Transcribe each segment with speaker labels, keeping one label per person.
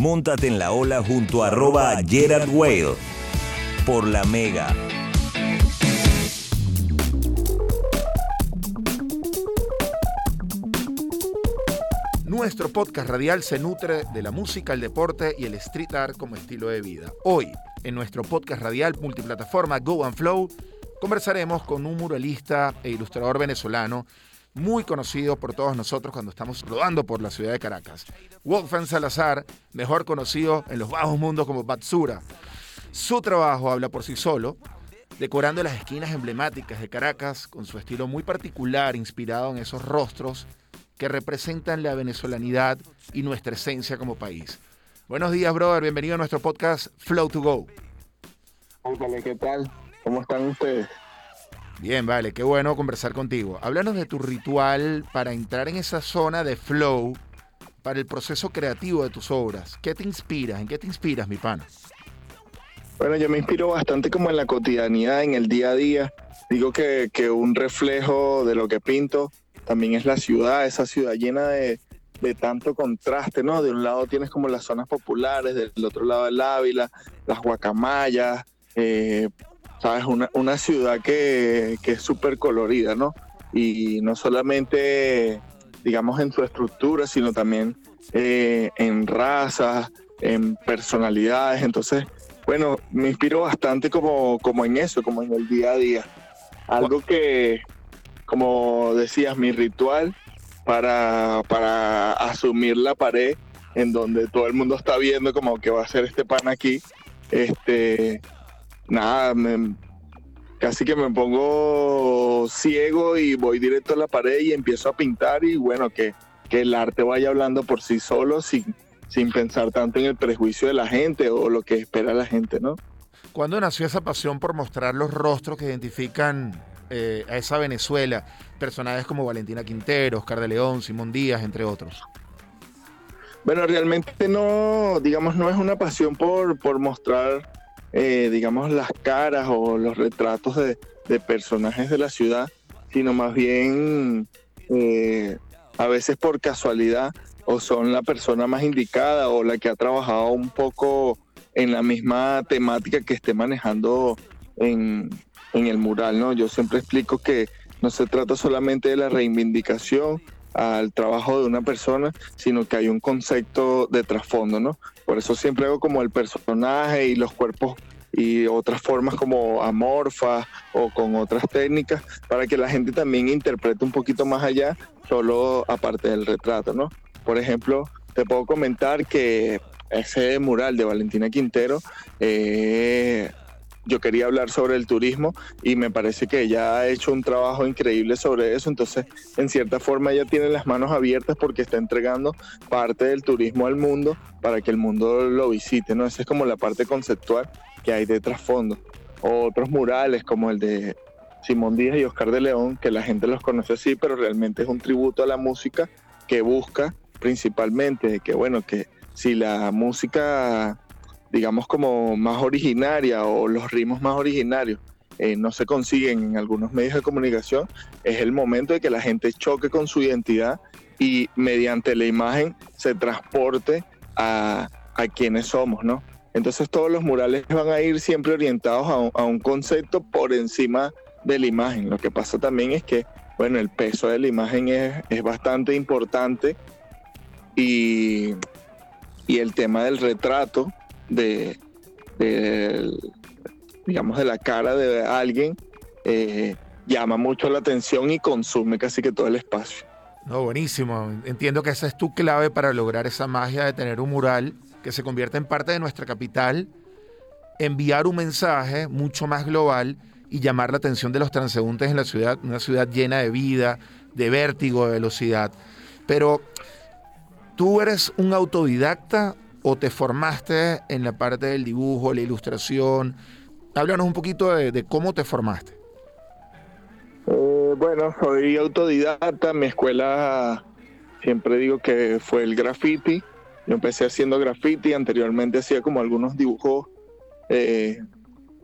Speaker 1: Móntate en la ola junto a arroba Gerard Whale por la Mega.
Speaker 2: Nuestro podcast radial se nutre de la música, el deporte y el street art como estilo de vida. Hoy, en nuestro podcast radial multiplataforma Go and Flow, conversaremos con un muralista e ilustrador venezolano muy conocido por todos nosotros cuando estamos rodando por la ciudad de Caracas. Wolfgang Salazar, mejor conocido en los bajos mundos como Batsura. Su trabajo habla por sí solo, decorando las esquinas emblemáticas de Caracas con su estilo muy particular inspirado en esos rostros que representan la venezolanidad y nuestra esencia como país. Buenos días, brother. Bienvenido a nuestro podcast Flow to Go.
Speaker 3: Hola, ¿qué tal? ¿Cómo están ustedes?
Speaker 2: Bien, vale, qué bueno conversar contigo. Háblanos de tu ritual para entrar en esa zona de flow para el proceso creativo de tus obras. ¿Qué te inspiras? ¿En qué te inspiras, mi pana?
Speaker 3: Bueno, yo me inspiro bastante como en la cotidianidad, en el día a día. Digo que, que un reflejo de lo que pinto también es la ciudad, esa ciudad llena de, de tanto contraste, ¿no? De un lado tienes como las zonas populares, del otro lado el Ávila, las guacamayas, eh, ¿sabes? Una, una ciudad que, que es súper colorida, ¿no? Y no solamente, digamos, en su estructura, sino también eh, en razas, en personalidades. Entonces, bueno, me inspiro bastante como, como en eso, como en el día a día. Algo que, como decías, mi ritual para, para asumir la pared en donde todo el mundo está viendo como que va a ser este pan aquí. Este, nada, me, casi que me pongo ciego y voy directo a la pared y empiezo a pintar y bueno, que, que el arte vaya hablando por sí solo sin, sin pensar tanto en el prejuicio de la gente o lo que espera la gente, ¿no?
Speaker 2: ¿Cuándo nació esa pasión por mostrar los rostros que identifican eh, a esa Venezuela? Personajes como Valentina Quintero, Oscar de León, Simón Díaz, entre otros.
Speaker 3: Bueno, realmente no, digamos, no es una pasión por, por mostrar eh, digamos, las caras o los retratos de, de, personajes de la ciudad, sino más bien eh, a veces por casualidad o son la persona más indicada o la que ha trabajado un poco en la misma temática que esté manejando en, en el mural, ¿no? Yo siempre explico que no se trata solamente de la reivindicación al trabajo de una persona, sino que hay un concepto de trasfondo, ¿no? Por eso siempre hago como el personaje y los cuerpos y otras formas como amorfas o con otras técnicas para que la gente también interprete un poquito más allá, solo aparte del retrato, ¿no? Por ejemplo, te puedo comentar que ese mural de Valentina Quintero eh, yo quería hablar sobre el turismo y me parece que ella ha hecho un trabajo increíble sobre eso, entonces en cierta forma ella tiene las manos abiertas porque está entregando parte del turismo al mundo para que el mundo lo visite, ¿no? Esa es como la parte conceptual que hay de trasfondo. Otros murales como el de Simón Díaz y Oscar de León, que la gente los conoce así, pero realmente es un tributo a la música que busca principalmente que, bueno, que si la música digamos, como más originaria o los ritmos más originarios eh, no se consiguen en algunos medios de comunicación, es el momento de que la gente choque con su identidad y mediante la imagen se transporte a, a quienes somos, ¿no? Entonces todos los murales van a ir siempre orientados a un, a un, concepto por encima de la imagen. Lo que pasa también es que, bueno, el peso de la imagen es, es bastante importante y, y el tema del retrato de, digamos, de la cara de alguien, eh, llama mucho la atención y consume casi que todo el espacio.
Speaker 2: No, buenísimo. Entiendo que esa es tu clave para lograr esa magia de tener un mural que se convierta en parte de nuestra capital, enviar un mensaje mucho más global y llamar la atención de los transeúntes en la ciudad, una ciudad llena de vida, de vértigo, de velocidad. Pero, ¿tú eres un autodidacta o te formaste en la parte del dibujo, la ilustración? Háblanos un poquito de, cómo te formaste.
Speaker 3: Eh, bueno, soy autodidacta. Mi escuela siempre digo que fue el graffiti. Yo empecé haciendo graffiti. Anteriormente hacía como algunos dibujos eh,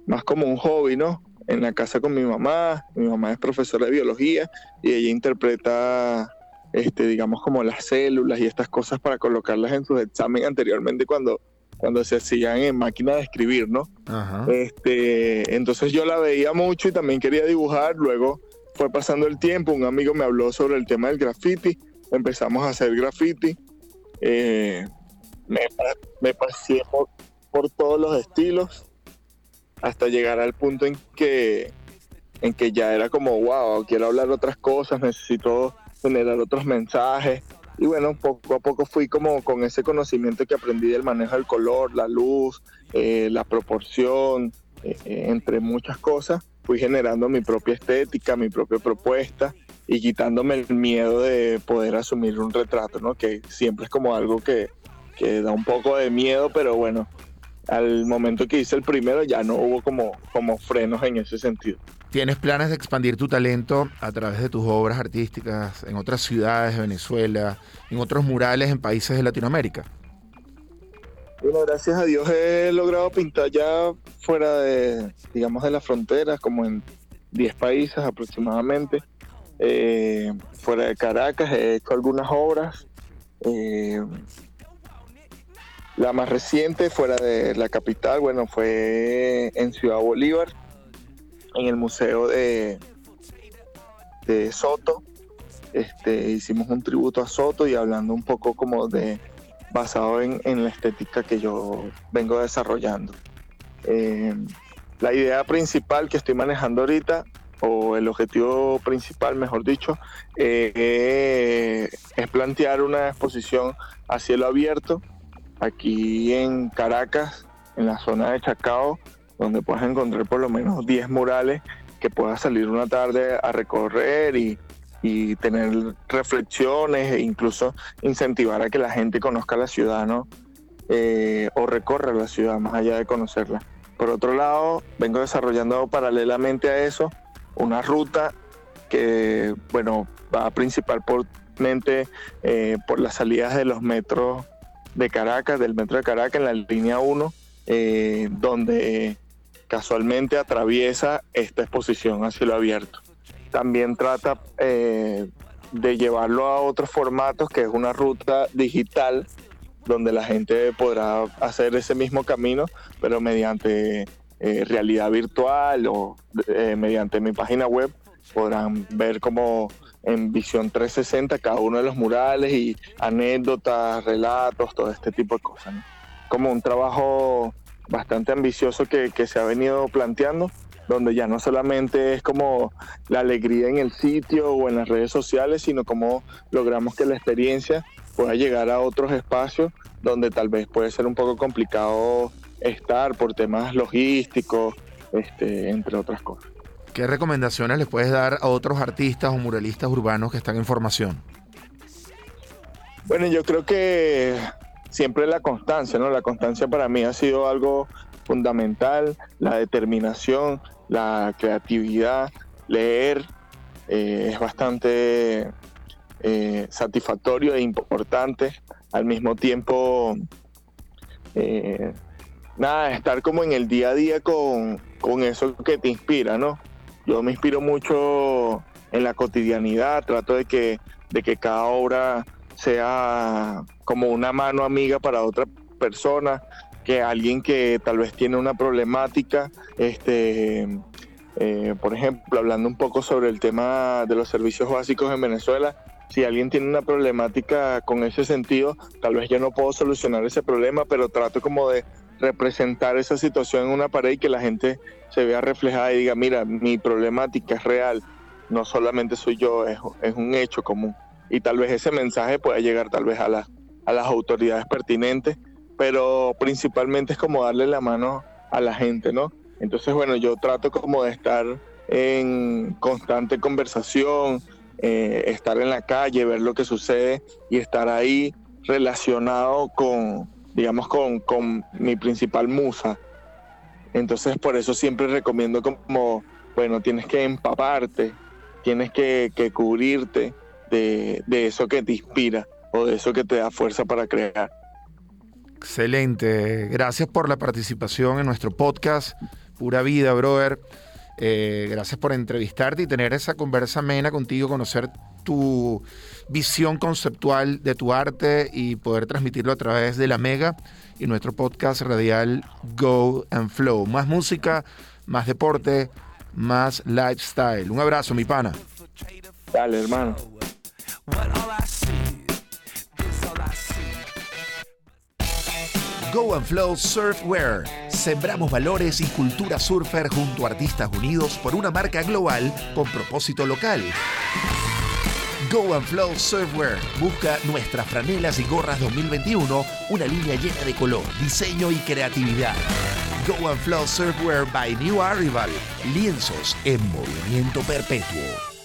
Speaker 3: más como un hobby, ¿no? En la casa con mi mamá. Mi mamá es profesora de biología y ella interpreta este, digamos como las células y estas cosas para colocarlas en sus exámenes anteriormente cuando, cuando se hacían en máquina de escribir, ¿no? Este, entonces yo la veía mucho y también quería dibujar, luego fue pasando el tiempo, un amigo me habló sobre el tema del graffiti, empezamos a hacer graffiti, eh, me, me pasé por, por todos los estilos hasta llegar al punto en que en que ya era como, wow, quiero hablar otras cosas, necesito generar otros mensajes. Y bueno, poco a poco fui como con ese conocimiento que aprendí del manejo del color, la luz, eh, la proporción, eh, eh, entre muchas cosas, fui generando mi propia estética, mi propia propuesta y quitándome el miedo de poder asumir un retrato, ¿no? Que siempre es como algo que, que da un poco de miedo, pero bueno, al momento que hice el primero ya no hubo como, como frenos en ese sentido.
Speaker 2: ¿Tienes planes de expandir tu talento a través de tus obras artísticas en otras ciudades de Venezuela, en otros murales en países de Latinoamérica?
Speaker 3: Bueno, gracias a Dios he logrado pintar ya fuera de, digamos, de las fronteras, como en 10 países aproximadamente. Eh, fuera de Caracas he hecho algunas obras. Eh, la más reciente fuera de la capital, bueno, fue en Ciudad Bolívar en el museo de, de Soto. Este, hicimos un tributo a Soto y hablando un poco como de basado en, la estética que yo vengo desarrollando. Eh, la idea principal que estoy manejando ahorita, o el objetivo principal, mejor dicho, eh, es plantear una exposición a cielo abierto aquí en Caracas, en la zona de Chacao, donde puedas encontrar por lo menos 10 murales que puedas salir una tarde a recorrer y, tener reflexiones e incluso incentivar a que la gente conozca la ciudad, ¿no? Eh, o recorra la ciudad más allá de conocerla. Por otro lado, vengo desarrollando paralelamente a eso una ruta que, bueno, va principalmente eh, por las salidas de los metros de Caracas, del metro de Caracas en la línea 1, eh, donde casualmente atraviesa esta exposición a cielo abierto. También trata eh, de llevarlo a otros formatos, que es una ruta digital, donde la gente podrá hacer ese mismo camino, pero mediante eh, realidad virtual o eh, mediante mi página web podrán ver como en visión 360 cada uno de los murales y anécdotas, relatos, todo este tipo de cosas. Como un trabajo bastante ambicioso que, se ha venido planteando, donde ya no solamente es como la alegría en el sitio o en las redes sociales, sino como logramos que la experiencia pueda llegar a otros espacios donde tal vez puede ser un poco complicado estar por temas logísticos, este, entre otras cosas.
Speaker 2: ¿Qué recomendaciones les puedes dar a otros artistas o muralistas urbanos que están en formación?
Speaker 3: Bueno, yo creo que siempre la constancia, ¿no? La constancia para mí ha sido algo fundamental, la determinación, la creatividad, leer eh, es bastante eh, satisfactorio e importante. Al mismo tiempo, eh, nada, estar como en el día a día con, con eso que te inspira, ¿no? Yo me inspiro mucho en la cotidianidad, trato de que, de que cada obra sea como una mano amiga para otra persona, que alguien que tal vez tiene una problemática, este, eh, por ejemplo, hablando un poco sobre el tema de los servicios básicos en Venezuela, si alguien tiene una problemática con ese sentido, tal vez yo no puedo solucionar ese problema, pero trato como de representar esa situación en una pared y que la gente se vea reflejada y diga, mira, mi problemática es real, no solamente soy yo, es, es un hecho común y tal vez ese mensaje pueda llegar tal vez a, a las autoridades pertinentes, pero principalmente es como darle la mano a la gente, ¿no? Entonces, bueno, yo trato como de estar en constante conversación, eh, estar en la calle, ver lo que sucede y estar ahí relacionado con, digamos, con, con mi principal musa. Entonces, por eso siempre recomiendo como, bueno, tienes que empaparte, tienes que cubrirte, de, eso que te inspira o de eso que te da fuerza para crear.
Speaker 2: Excelente. Gracias por la participación en nuestro podcast. Pura vida, brother. Eh, gracias por entrevistarte y tener esa conversa amena contigo, conocer tu,
Speaker 4: visión conceptual de tu arte y poder transmitirlo a través de la Mega y nuestro podcast radial Go and Flow. Más música, más deporte, más lifestyle. Un abrazo, mi pana.
Speaker 3: Dale, hermano.
Speaker 2: Go and Flow Surfwear. Sembramos valores y cultura surfer junto a artistas unidos por una marca global con propósito local. Go and Flow Surfwear. Busca nuestras franelas y gorras 2021, una línea llena de color, diseño y creatividad. Go and Flow Surfwear by New Arrival. Lienzos en movimiento perpetuo.